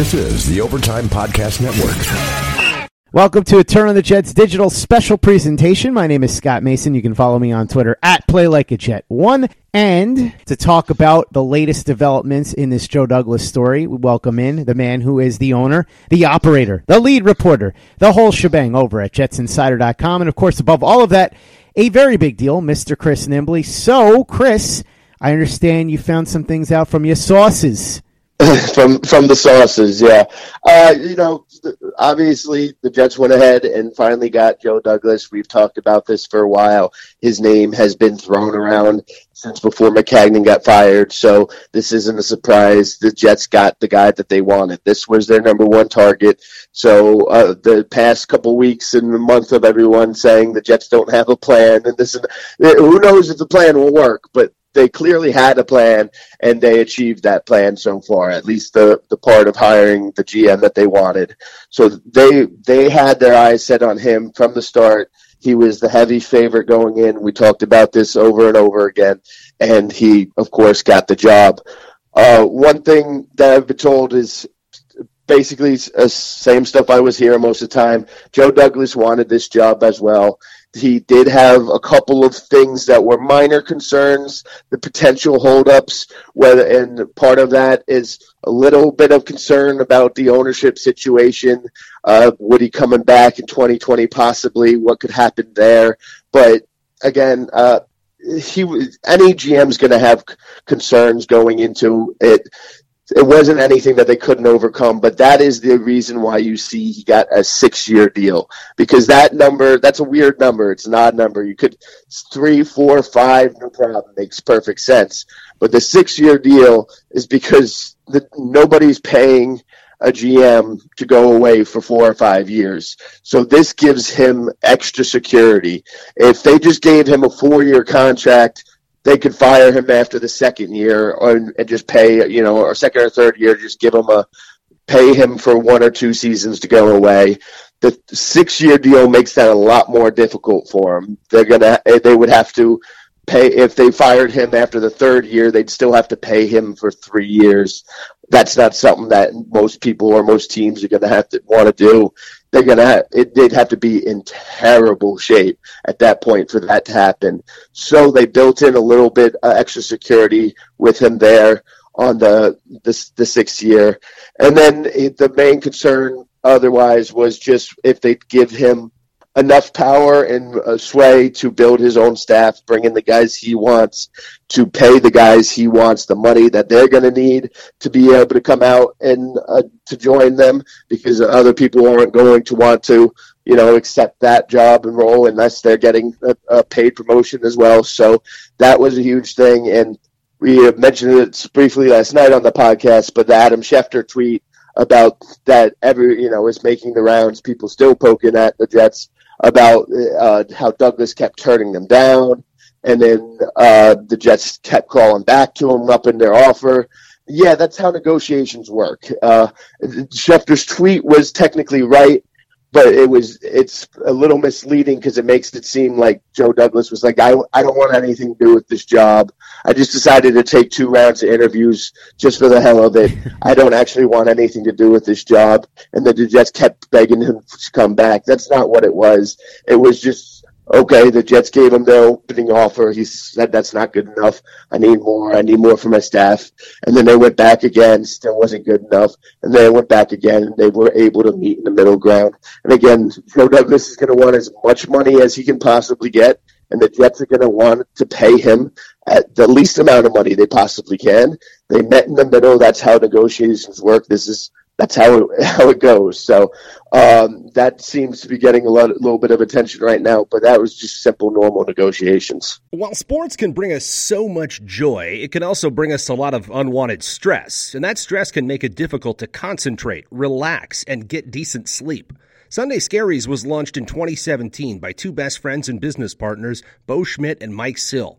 This is the Overtime Podcast Network. Welcome to a Turn on the Jets digital special presentation. My name is Scott Mason. You can follow me on Twitter at PlayLikeAJet1. And to talk about the latest developments in this Joe Douglas story, we welcome in the man who is the owner, the operator, the lead reporter, the whole shebang over at JetsInsider.com. And of course, above all of that, a very big deal, Mr. Chris Nimbley. So, Chris, I understand you found some things out from your sources. from from the sources, yeah. Uh, you know, obviously the Jets went ahead and finally got Joe Douglas. We've talked about this for a while. His name has been thrown around since before Maccagnan got fired, so this isn't a surprise. The Jets got the guy that they wanted. This was their number one target. So uh, the past couple weeks and the month of everyone saying the Jets don't have a plan, and this is who knows if the plan will work, but they clearly had a plan and they achieved that plan so far at least the the part of hiring the GM that they wanted so they they had their eyes set on him from the start he was the heavy favorite going in we talked about this over and over again and he of course got the job uh, one thing that I've been told is basically uh, same stuff I was hearing most of the time. Joe Douglas wanted this job as well. He did have a couple of things that were minor concerns, the potential holdups, whether and part of that is a little bit of concern about the ownership situation. Uh, would he coming back in 2020 possibly? What could happen there? But again, uh, he any GM's going to have concerns going into it it wasn't anything that they couldn't overcome, but that is the reason why you see he got a six year deal because that number, that's a weird number. It's an odd number. You could, three, four, five, no problem, makes perfect sense. But the six year deal is because the, nobody's paying a GM to go away for four or five years. So this gives him extra security. If they just gave him a four year contract, they could fire him after the second year or, and just pay, you know, or second or third year, just give him a pay him for one or two seasons to go away. The six year deal makes that a lot more difficult for him. They're gonna, they would have to pay if they fired him after the third year, they'd still have to pay him for three years. That's not something that most people or most teams are to have to want to do they're gonna have, it, they'd have to be in terrible shape at that point for that to happen. So they built in a little bit uh, extra security with him there on the the, the sixth year, and then the main concern otherwise was just if they give him enough power and uh, sway to build his own staff, bring in the guys he wants, to pay the guys he wants the money that they're going to need to be able to come out and uh, to join them because other people aren't going to want to, you know, accept that job and role unless they're getting a, a paid promotion as well. So that was a huge thing. And we mentioned it briefly last night on the podcast, but the Adam Schefter tweet about that every, you know, is making the rounds. People still poking at the Jets about uh, how Douglas kept turning them down, and then uh, the Jets kept calling back to him, upping their offer. Yeah, that's how negotiations work. Uh, Schefter's tweet was technically right, but it was it's a little misleading because it makes it seem like Joe Douglas was like, I, I don't want anything to do with this job. I just decided to take two rounds of interviews just for the hell of it. I don't actually want anything to do with this job. And then the Jets kept begging him to come back. That's not what it was. It was just okay, the Jets gave him their opening offer. He said that's not good enough. I need more. I need more for my staff. And then they went back again. Still wasn't good enough. And then they went back again. And they were able to meet in the middle ground. And again, Joe Douglas is going to want as much money as he can possibly get. And the Jets are going to want to pay him at the least amount of money they possibly can. They met in the middle. That's how negotiations work. This is that's how it, how it goes. So um, that seems to be getting a, lot, a little bit of attention right now, but that was just simple, normal negotiations. While sports can bring us so much joy, it can also bring us a lot of unwanted stress, and that stress can make it difficult to concentrate, relax, and get decent sleep. Sunday Scaries was launched in 2017 by two best friends and business partners, Bo Schmidt and Mike Sill.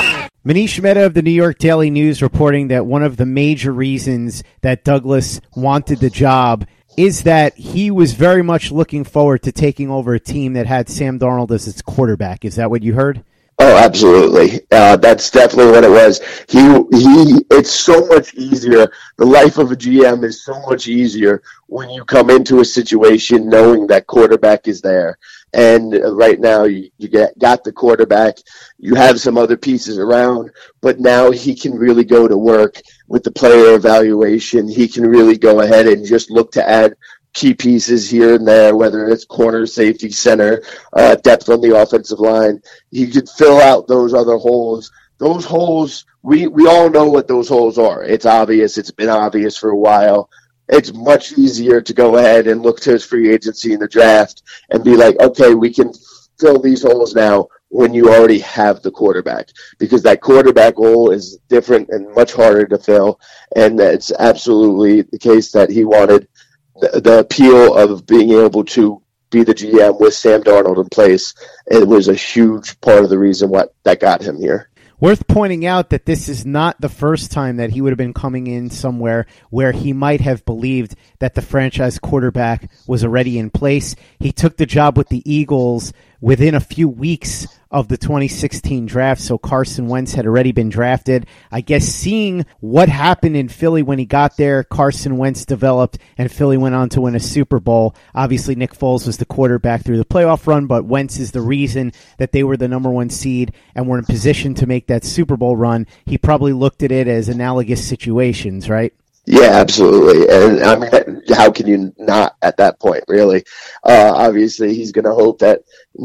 Manish Mehta of the New York Daily News reporting that one of the major reasons that Douglas wanted the job is that he was very much looking forward to taking over a team that had Sam Darnold as its quarterback. Is that what you heard? Oh, absolutely. Uh, that's definitely what it was. He he. It's so much easier. The life of a GM is so much easier when you come into a situation knowing that quarterback is there. And right now, you, you get, got the quarterback. You have some other pieces around, but now he can really go to work with the player evaluation. He can really go ahead and just look to add key pieces here and there, whether it's corner, safety, center, uh, depth on the offensive line. He could fill out those other holes. Those holes, we, we all know what those holes are. It's obvious. It's been obvious for a while it's much easier to go ahead and look to his free agency in the draft and be like, okay, we can fill these holes now when you already have the quarterback because that quarterback hole is different and much harder to fill. And it's absolutely the case that he wanted the, the appeal of being able to be the GM with Sam Darnold in place. It was a huge part of the reason what that got him here. Worth pointing out that this is not the first time that he would have been coming in somewhere where he might have believed that the franchise quarterback was already in place. He took the job with the Eagles within a few weeks of the 2016 draft. So Carson Wentz had already been drafted. I guess seeing what happened in Philly when he got there, Carson Wentz developed and Philly went on to win a Super Bowl. Obviously, Nick Foles was the quarterback through the playoff run, but Wentz is the reason that they were the number one seed and were in position to make that Super Bowl run. He probably looked at it as analogous situations, right? Yeah, absolutely. And I mean, how can you not at that point, really? Uh, obviously, he's going to hope that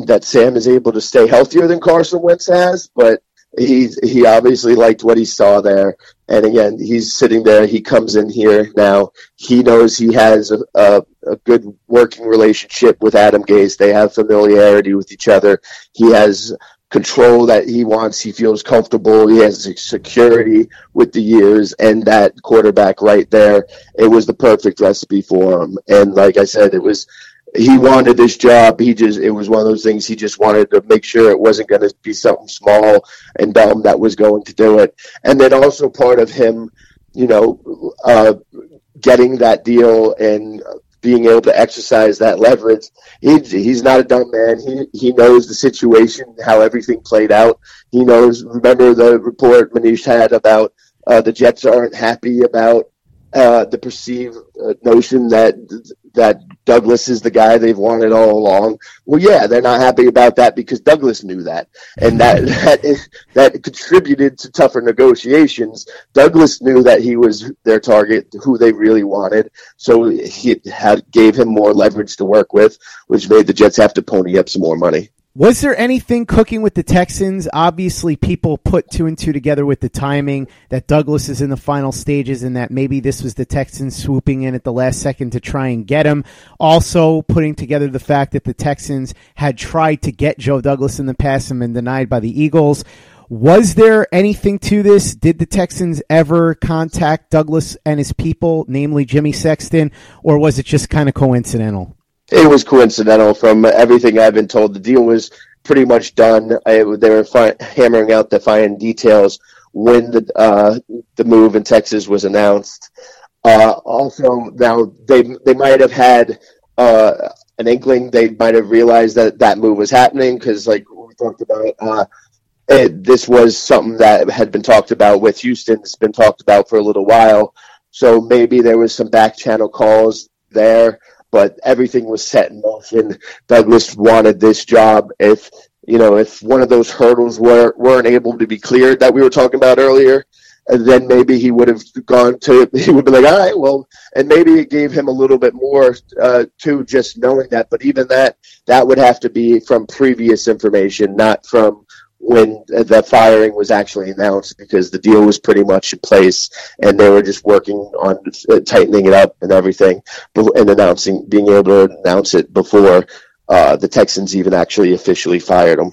that Sam is able to stay healthier than Carson Wentz has, but he's he obviously liked what he saw there. And again, he's sitting there. He comes in here now. He knows he has a, a, a good working relationship with Adam Gase. They have familiarity with each other. He has control that he wants. He feels comfortable. He has security with the years and that quarterback right there. It was the perfect recipe for him. And like I said, it was, he wanted this job. He just, it was one of those things he just wanted to make sure it wasn't going to be something small and dumb that was going to do it. And then also part of him, you know, uh, getting that deal and being able to exercise that leverage. He, he's not a dumb man. He he knows the situation, how everything played out. He knows. Remember the report Manish had about uh, the Jets aren't happy about uh, the perceived uh, notion that that Douglas is the guy they've wanted all along. Well, yeah, they're not happy about that because Douglas knew that, and that that that contributed to tougher negotiations. Douglas knew that he was their target, who they really wanted, so he had gave him more leverage to work with, which made the Jets have to pony up some more money. Was there anything cooking with the Texans? Obviously, people put two and two together with the timing that Douglas is in the final stages and that maybe this was the Texans swooping in at the last second to try and get him. Also, putting together the fact that the Texans had tried to get Joe Douglas in the past and been denied by the Eagles. Was there anything to this? Did the Texans ever contact Douglas and his people, namely Jimmy Sexton, or was it just kind of coincidental? It was coincidental from everything I've been told. The deal was pretty much done. I, they were fi- hammering out the fine details when the uh, the move in Texas was announced. Uh, also, now they they might have had uh, an inkling. They might have realized that that move was happening because, like we talked about, uh, it, this was something that had been talked about with Houston. It's been talked about for a little while. So maybe there was some back channel calls there, but everything was set in motion. Douglas wanted this job. If you know, if one of those hurdles were weren't able to be cleared that we were talking about earlier, then maybe he would have gone to he would be like all right well and maybe it gave him a little bit more uh, to just knowing that but even that that would have to be from previous information not from when the firing was actually announced because the deal was pretty much in place and they were just working on tightening it up and everything and announcing being able to announce it before uh, the Texans even actually officially fired him.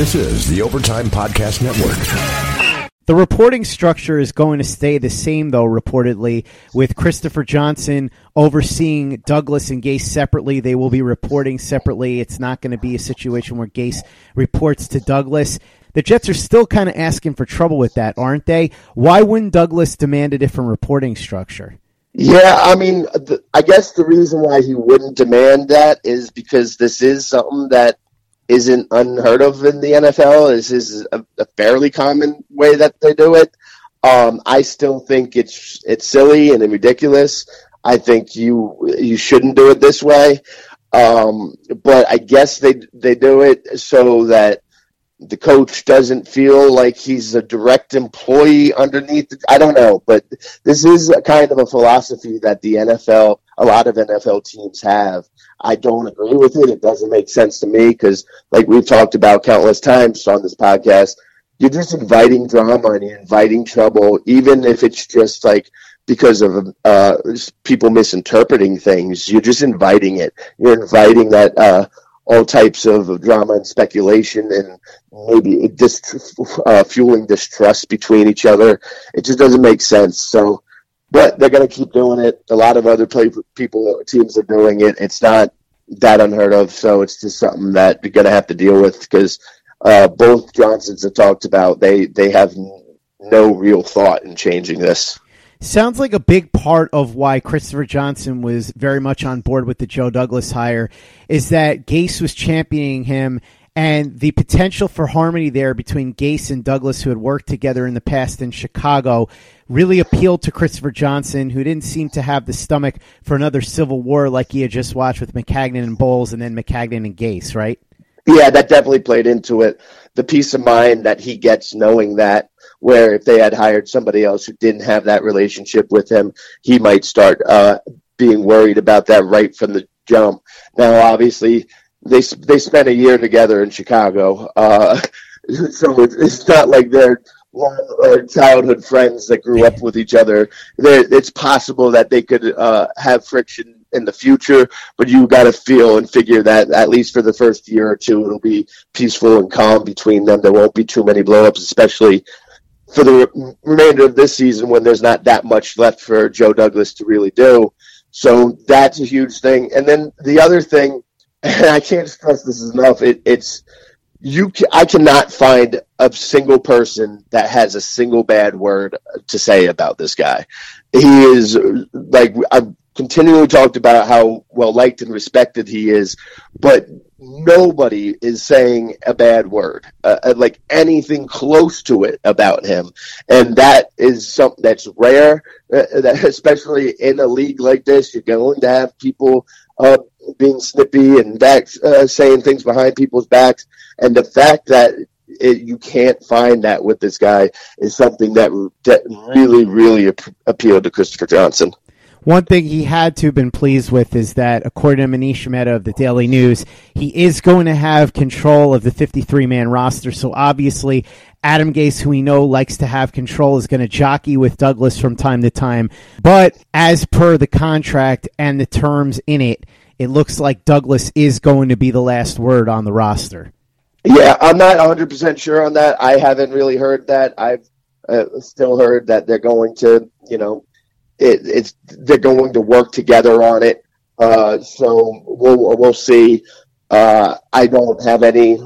This is the Overtime Podcast Network. The reporting structure is going to stay the same, though, reportedly, with Christopher Johnson overseeing Douglas and Gase separately. They will be reporting separately. It's not going to be a situation where Gase reports to Douglas. The Jets are still kind of asking for trouble with that, aren't they? Why wouldn't Douglas demand a different reporting structure? Yeah, I mean, the, I guess the reason why he wouldn't demand that is because this is something that isn't unheard of in the NFL. This is a, a fairly common way that they do it. Um, I still think it's it's silly and ridiculous. I think you you shouldn't do it this way. Um, but I guess they they do it so that the coach doesn't feel like he's a direct employee underneath. I don't know, but this is a kind of a philosophy that the NFL, a lot of NFL teams have. I don't agree with it. It doesn't make sense to me because, like we've talked about countless times on this podcast, you're just inviting drama and you're inviting trouble, even if it's just like because of uh, people misinterpreting things. You're just inviting it. You're inviting that. Uh, all types of drama and speculation and maybe just uh, fueling distrust between each other. It just doesn't make sense. So, but they're going to keep doing it. A lot of other play, people, teams are doing it. It's not that unheard of. So it's just something that you're going to have to deal with because uh, both Johnsons have talked about they they have no real thought in changing this. Sounds like a big part of why Christopher Johnson was very much on board with the Joe Douglas hire is that Gase was championing him and the potential for harmony there between Gase and Douglas, who had worked together in the past in Chicago, really appealed to Christopher Johnson, who didn't seem to have the stomach for another civil war like he had just watched with Maccagnan and Bowles and then Maccagnan and Gase, right? Yeah, that definitely played into it. The peace of mind that he gets knowing that where if they had hired somebody else who didn't have that relationship with him, he might start uh, being worried about that right from the jump. Now, obviously, they they spent a year together in Chicago, uh, so it's not like they're long childhood friends that grew up with each other. It's possible that they could uh, have friction in the future, but you got to feel and figure that at least for the first year or two, it'll be peaceful and calm between them. There won't be too many blowups, especially for the remainder of this season when there's not that much left for Joe Douglas to really do. So that's a huge thing. And then the other thing, and I can't stress this enough, it, it's you. I cannot find a single person that has a single bad word to say about this guy. He is like I've continually talked about how well liked and respected he is, but nobody is saying a bad word, uh, uh, like anything close to it about him, and that is something that's rare. Uh, that especially in a league like this, you're going to have people uh, being snippy and back uh, saying things behind people's backs, and the fact that it, you can't find that with this guy is something that that really really appealed to Christopher Johnson. One thing he had to have been pleased with is that, according to Manish Mehta of the Daily News, he is going to have control of the 53 man roster. So obviously, Adam Gase, who we know likes to have control, is going to jockey with Douglas from time to time. But as per the contract and the terms in it, it looks like Douglas is going to be the last word on the roster. Yeah, I'm not 100% sure on that. I haven't really heard that. I've uh, still heard that they're going to, you know, it, it's they're going to work together on it. Uh, so we'll we'll see. Uh, I don't have any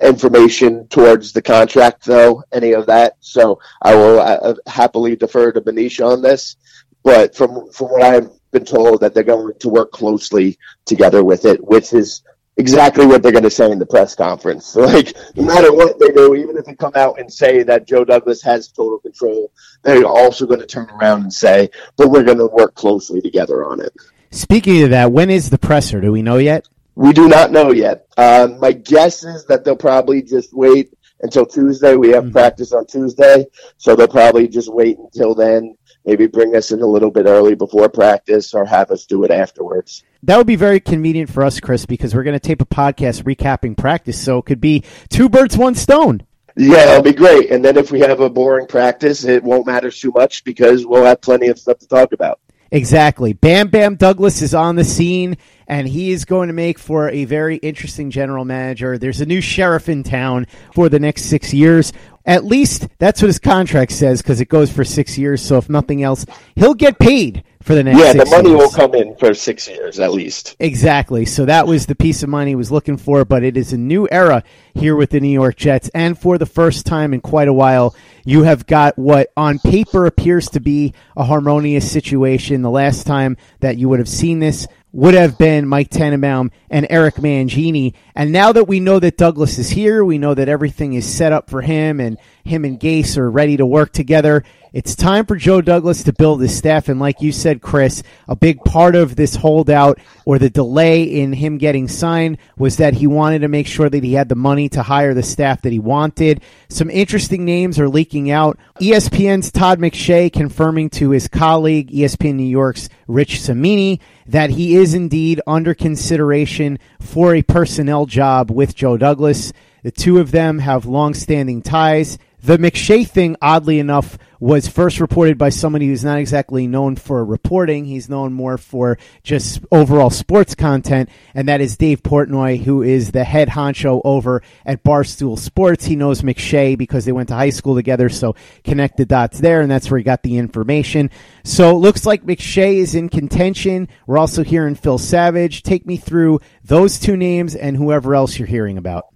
information towards the contract, though, any of that. So I will uh, happily defer to Manish on this. But from from what I've been told, that they're going to work closely together with it, which is exactly what they're going to say in the press conference. like, no matter what they do, even if they come out and say that Joe Douglas has total control, they're also going to turn around and say, but we're going to work closely together on it. Speaking of that, when is the presser? Do we know yet? We do not know yet. Uh, my guess is that they'll probably just wait until Tuesday. We have mm-hmm. practice on Tuesday, so they'll probably just wait until then maybe bring us in a little bit early before practice or have us do it afterwards. That would be very convenient for us, Chris, because we're going to tape a podcast recapping practice, so it could be two birds, one stone. Yeah, it'll be great. And then if we have a boring practice, it won't matter too much because we'll have plenty of stuff to talk about. Exactly. Bam Bam Douglas is on the scene, and he is going to make for a very interesting general manager. There's a new sheriff in town for the next six years. At least that's what his contract says because it goes for six years. So if nothing else, he'll get paid for the next. Yeah, the money years. will come in for six years at least. Exactly. So that was the piece of money he was looking for. But it is a new era here with the New York Jets, and for the first time in quite a while, you have got what on paper appears to be a harmonious situation. The last time that you would have seen this would have been Mike Tannenbaum and Eric Mangini. And now that we know that Douglas is here, we know that everything is set up for him and him and Gase are ready to work together. It's time for Joe Douglas to build his staff. And like you said, Chris, a big part of this holdout or the delay in him getting signed was that he wanted to make sure that he had the money to hire the staff that he wanted. Some interesting names are leaking out. ESPN's Todd McShay confirming to his colleague, ESPN New York's Rich Cimini, that he is indeed under consideration for a personnel job with Joe Douglas. The two of them have long-standing ties. The McShay thing, oddly enough, was first reported by somebody who's not exactly known for reporting. He's known more for just overall sports content, and that is Dave Portnoy, who is the head honcho over at Barstool Sports. He knows McShay because they went to high school together, so connect the dots there, and that's where he got the information. So it looks like McShay is in contention. We're also hearing Phil Savage. Take me through those two names and whoever else you're hearing about.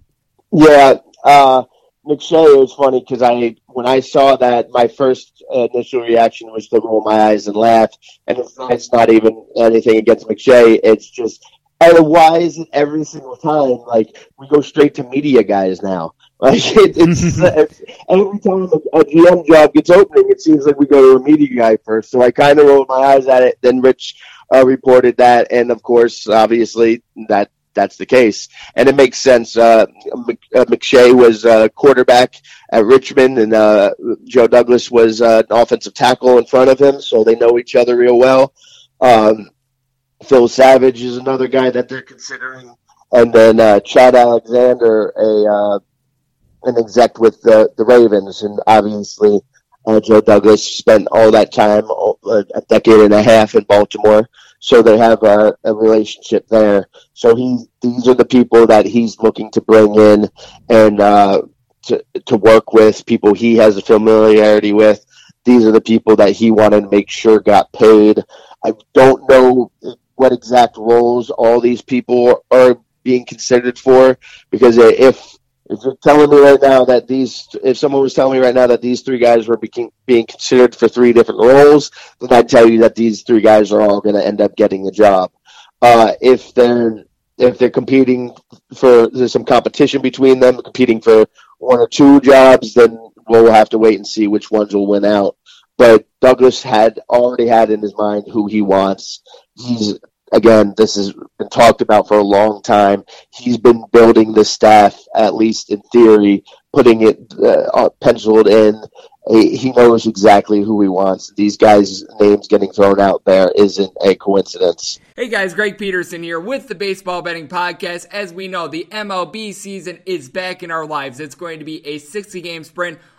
Yeah, uh, McShay it was funny because I when I saw that, my first initial reaction was to roll my eyes and laugh. And it's not, it's not even anything against McShay. It's just oh, why is it every single time like we go straight to media guys now? Like it, it's, every time a, a GM job gets opening, it seems like we go to a media guy first. So I kind of rolled my eyes at it. Then Rich uh, reported that, and of course, obviously that that's the case, and it makes sense. Uh, uh McShay was a quarterback at Richmond, and uh, Joe Douglas was uh, an offensive tackle in front of him, so they know each other real well. Um, Phil Savage is another guy that they're considering, and then uh, Chad Alexander, a uh, an exec with the the Ravens, and obviously. Joe Douglas spent all that time, a decade and a half in Baltimore, so they have a, a, relationship there. So he, these are the people that he's looking to bring in and uh, to to work with people he has a familiarity with. These are the people that he wanted to make sure got paid. I don't know what exact roles all these people are being considered for because if if you're telling me right now that these, if someone was telling me right now that these three guys were being, being considered for three different roles, then I'd tell you that these three guys are all going to end up getting the job. Uh, if they're if they're competing for there's some competition between them, competing for one or two jobs, then we'll have to wait and see which ones will win out. But Douglas had already had in his mind who he wants. He's again, this has been talked about for a long time. He's been building the staff, at least in theory, putting it uh, penciled in, he knows exactly who he wants. These guys' names getting thrown out there isn't a coincidence. Hey guys, Greg Peterson here with the Baseball Betting Podcast. As we know, the MLB season is back in our lives. It's going to be a 60 game sprint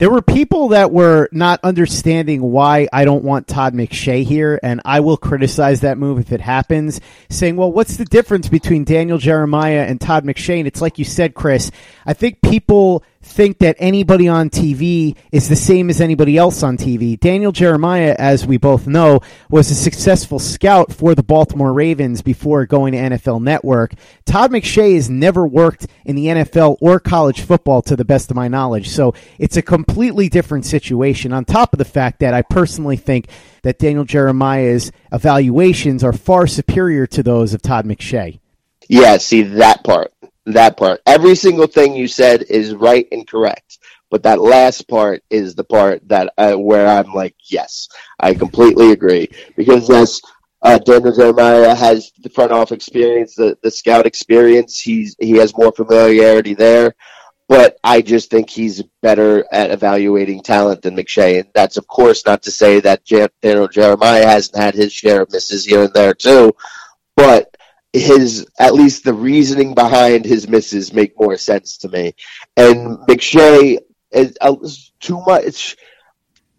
there were people that were not understanding why I don't want Todd McShay here, and I will criticize that move if it happens, saying, well, what's the difference between Daniel Jeremiah and Todd McShay? And it's like you said, Chris, I think people think that anybody on TV is the same as anybody else on TV. Daniel Jeremiah, as we both know, was a successful scout for the Baltimore Ravens before going to NFL Network. Todd McShay has never worked in the NFL or college football to the best of my knowledge. So it's a completely different situation on top of the fact that I personally think that Daniel Jeremiah's evaluations are far superior to those of Todd McShay. Yeah, see that part that part. Every single thing you said is right and correct, but that last part is the part that uh, where I'm like, yes, I completely agree because yes, uh, Daniel Jeremiah has the front office experience, the, the scout experience. He's he has more familiarity there, but I just think he's better at evaluating talent than McShay. And that's of course not to say that Daniel Jeremiah hasn't had his share of misses here and there too, but his at least the reasoning behind his misses make more sense to me. And McShay is uh, too much.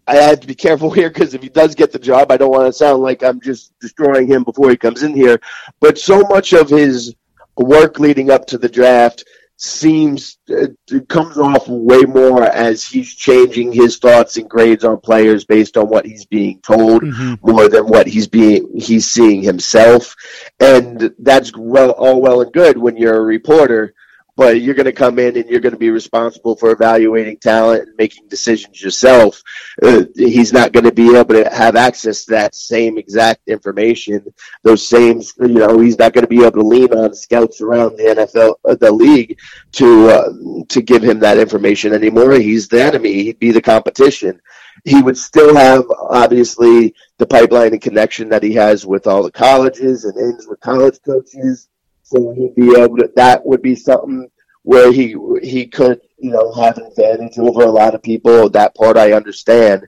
I have to be careful here because if he does get the job, I don't want to sound like I'm just destroying him before he comes in here. But so much of his work leading up to the draft seems it comes off way more as he's changing his thoughts and grades on players based on what he's being told mm-hmm. more than what he's being he's seeing himself and that's well all well and good when you're a reporter but you're going to come in and you're going to be responsible for evaluating talent and making decisions yourself. Uh, he's not going to be able to have access to that same exact information. Those same, you know, he's not going to be able to lean on scouts around the NFL, uh, the league, to uh, to give him that information anymore. He's the enemy. He'd be the competition. He would still have obviously the pipeline and connection that he has with all the colleges and ends with college coaches so he'd be able to. That would be something where he he could you know have an advantage over a lot of people. That part I understand,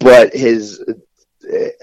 but his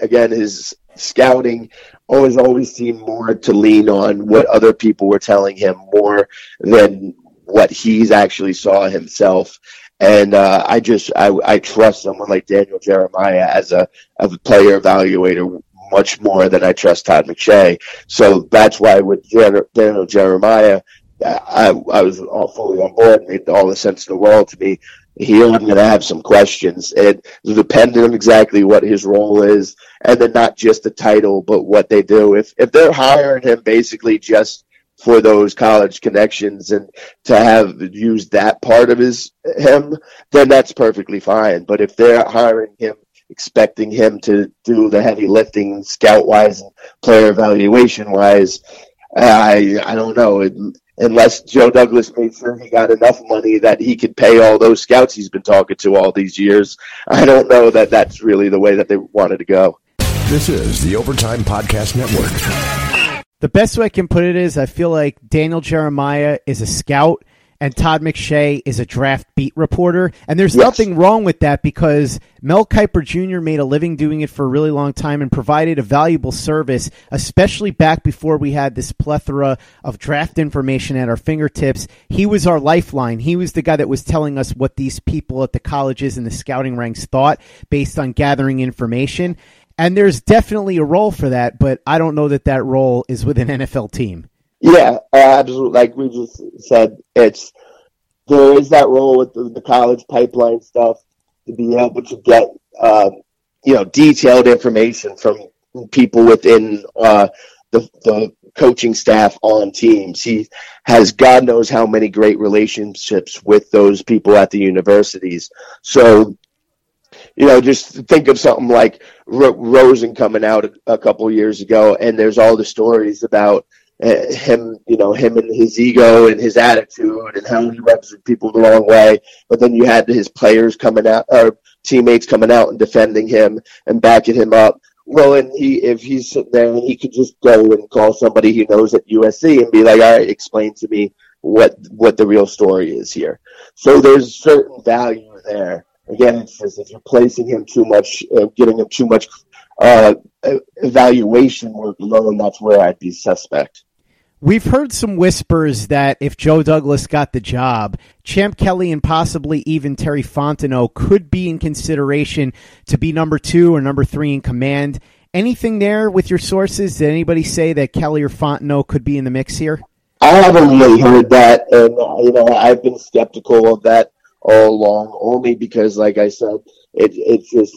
again his scouting always always seemed more to lean on what other people were telling him more than what he's actually saw himself. And uh, I just I, I trust someone like Daniel Jeremiah as a as a player evaluator much more than I trust Todd McShay. So that's why with Daniel Jeremiah, I, I was all fully on board. It made all the sense in the world to me. Here I'm going to have some questions, and depending on exactly what his role is, and then not just the title, but what they do. If if they're hiring him basically just for those college connections and to have used that part of his him, then that's perfectly fine. But if they're hiring him expecting him to do the heavy lifting scout wise and player evaluation wise. I I don't know unless Joe Douglas made sure he got enough money that he could pay all those scouts he's been talking to all these years. I don't know that that's really the way that they wanted to go. This is the Overtime Podcast Network. The best way I can put it is I feel like Daniel Jeremiah is a scout and Todd McShay is a draft beat reporter. And there's yes. nothing wrong with that because Mel Kiper Jr. made a living doing it for a really long time and provided a valuable service, especially back before we had this plethora of draft information at our fingertips. He was our lifeline. He was the guy that was telling us what these people at the colleges and the scouting ranks thought based on gathering information. And there's definitely a role for that, but I don't know that that role is with an NFL team. Yeah, absolutely. Like we just said, it's there is that role with the, the college pipeline stuff to be able to get uh, you know detailed information from people within uh, the, the coaching staff on teams. He has God knows how many great relationships with those people at the universities. So you know, just think of something like Ro- Rosen coming out a couple years ago, and there's all the stories about uh, him, you know, him and his ego and his attitude and how he rubs people the wrong way. But then you had his players coming out, or teammates coming out and defending him and backing him up. Well, and he, if he's sitting there, he could just go and call somebody he knows at USC and be like, "All right, explain to me what what the real story is here." So there's certain value there. Again, it's just if you're placing him too much, uh, giving him too much uh, evaluation work alone, that's where I'd be suspect. We've heard some whispers that if Joe Douglas got the job, Champ Kelly and possibly even Terry Fontenot could be in consideration to be number two or number three in command. Anything there with your sources? Did anybody say that Kelly or Fontenot could be in the mix here? I haven't really heard that, and you know I've been skeptical of that all along, only because, like I said, it, it's just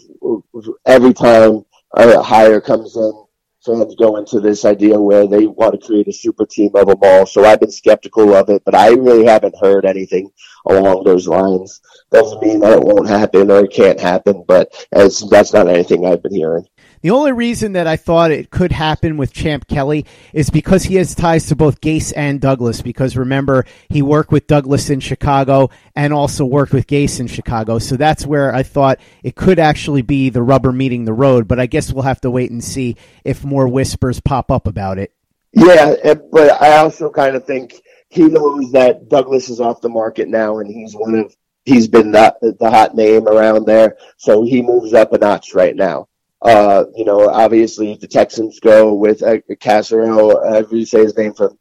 every time Uh, a hire comes in, fans go into this idea where they want to create a super team of them all. So I've been skeptical of it, but I really haven't heard anything along those lines. Doesn't mean that it won't happen or it can't happen, but that's not anything I've been hearing. The only reason that I thought it could happen with Champ Kelly is because he has ties to both Gase and Douglas. Because remember, he worked with Douglas in Chicago and also worked with Gase in Chicago. So that's where I thought it could actually be the rubber meeting the road. But I guess we'll have to wait and see if more whispers pop up about it. Yeah, eh, but I also kind of think he knows that Douglas is off the market now, and he's one of he's been the, the hot name around there. So he moves up a notch right now. Uh, you know, obviously the Texans go with uh, Caserio, however you say his name from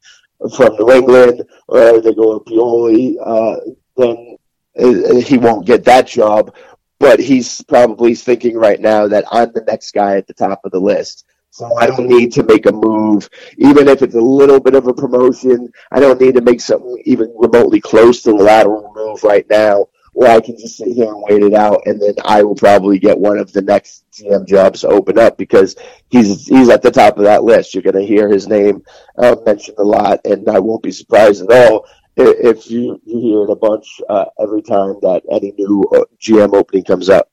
from New England, or they go with Pioli, uh, then uh, he won't get that job. But he's probably thinking right now that I'm the next guy at the top of the list. So I don't need to make a move, even if it's a little bit of a promotion. I don't need to make something even remotely close to the lateral move right now where I can just sit here and wait it out, and then I will probably get one of the next GM jobs open up because he's he's at the top of that list. You're going to hear his name uh, mentioned a lot, and I won't be surprised at all if you, you hear it a bunch uh, every time that any new uh, GM opening comes up.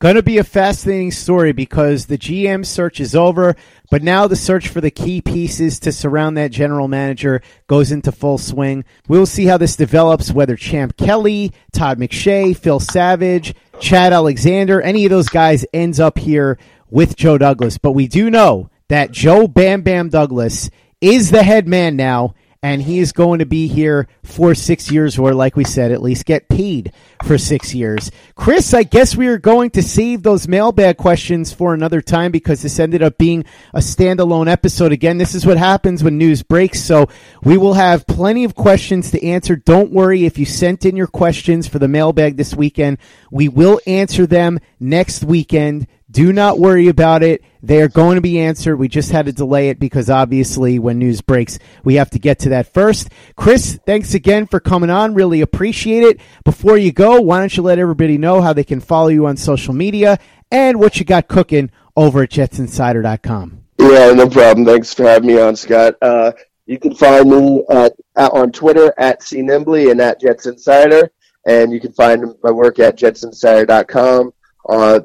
Going to be a fascinating story because the GM search is over, but now the search for the key pieces to surround that general manager goes into full swing. We'll see how this develops, whether Champ Kelly, Todd McShay, Phil Savage, Chad Alexander, any of those guys ends up here with Joe Douglas. But we do know that Joe Bam Bam Douglas is the head man now and he is going to be here for six years, or like we said, at least get paid for six years. Chris, I guess we are going to save those mailbag questions for another time because this ended up being a standalone episode. Again, this is what happens when news breaks, so we will have plenty of questions to answer. Don't worry if you sent in your questions for the mailbag this weekend, we will answer them next weekend. Do not worry about it. They are going to be answered. We just had to delay it because obviously when news breaks, we have to get to that first. Chris, thanks again for coming on. Really appreciate it. Before you go, why don't you let everybody know how they can follow you on social media and what you got cooking over at jetsinsider.com. Yeah, no problem. Thanks for having me on, Scott. Uh, you can find me at, at, on Twitter at cnimbley and at Jets Insider, and you can find my work at jetsinsider.com. Uh,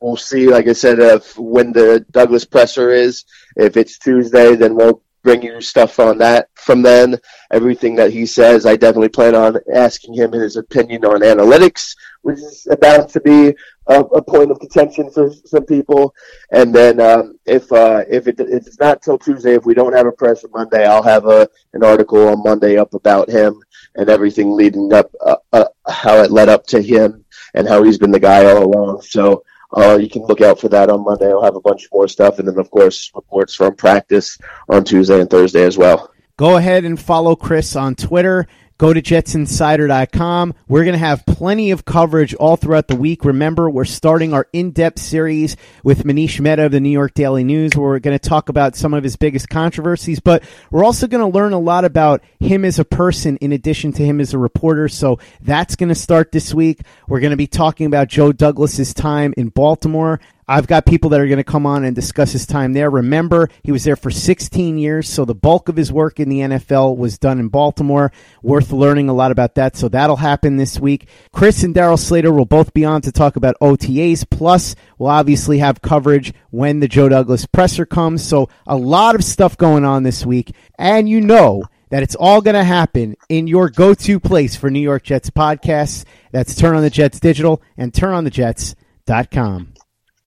we'll see, like I said, if when the Douglas presser is. If it's Tuesday, then we'll bring you stuff on that from then. Everything that he says, I definitely plan on asking him his opinion on analytics, which is about to be a, a point of contention for some people. And then um, if uh, if, it, if it's not till Tuesday, if we don't have a press on Monday, I'll have a an article on Monday up about him and everything leading up, uh, uh, how it led up to him and how he's been the guy all along. So uh, you can look out for that on Monday. I'll have a bunch more stuff, and then of course reports from practice on Tuesday and Thursday as well. Go ahead and follow Chris on Twitter Go to jetsinsider.com. We're going to have plenty of coverage all throughout the week. Remember, we're starting our in-depth series with Manish Mehta of the New York Daily News, where we're going to talk about some of his biggest controversies, but we're also going to learn a lot about him as a person in addition to him as a reporter. So that's going to start this week. We're going to be talking about Joe Douglas's time in Baltimore. I've got people that are going to come on and discuss his time there. Remember, he was there for 16 years, so the bulk of his work in the NFL was done in Baltimore. Worth learning a lot about that, so that'll happen this week. Chris and Darryl Slater will both be on to talk about OTAs, plus we'll obviously have coverage when the Joe Douglas presser comes, so a lot of stuff going on this week, and you know that it's all going to happen in your go-to place for New York Jets podcasts. That's Turn on the Jets Digital and turnonthejets.com.